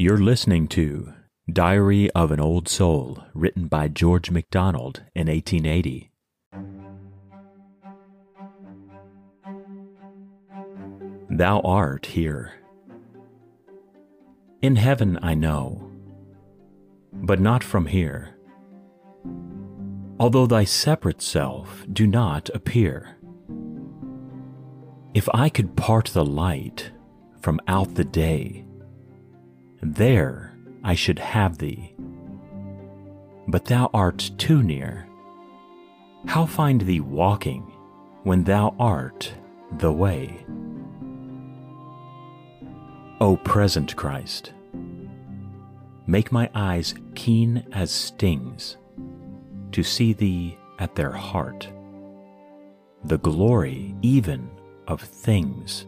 You're listening to Diary of an Old Soul, written by George MacDonald in 1880. Thou art here. In heaven I know, but not from here. Although thy separate self do not appear. If I could part the light from out the day, there I should have thee. But thou art too near. How find thee walking when thou art the way? O present Christ, make my eyes keen as stings to see thee at their heart, the glory even of things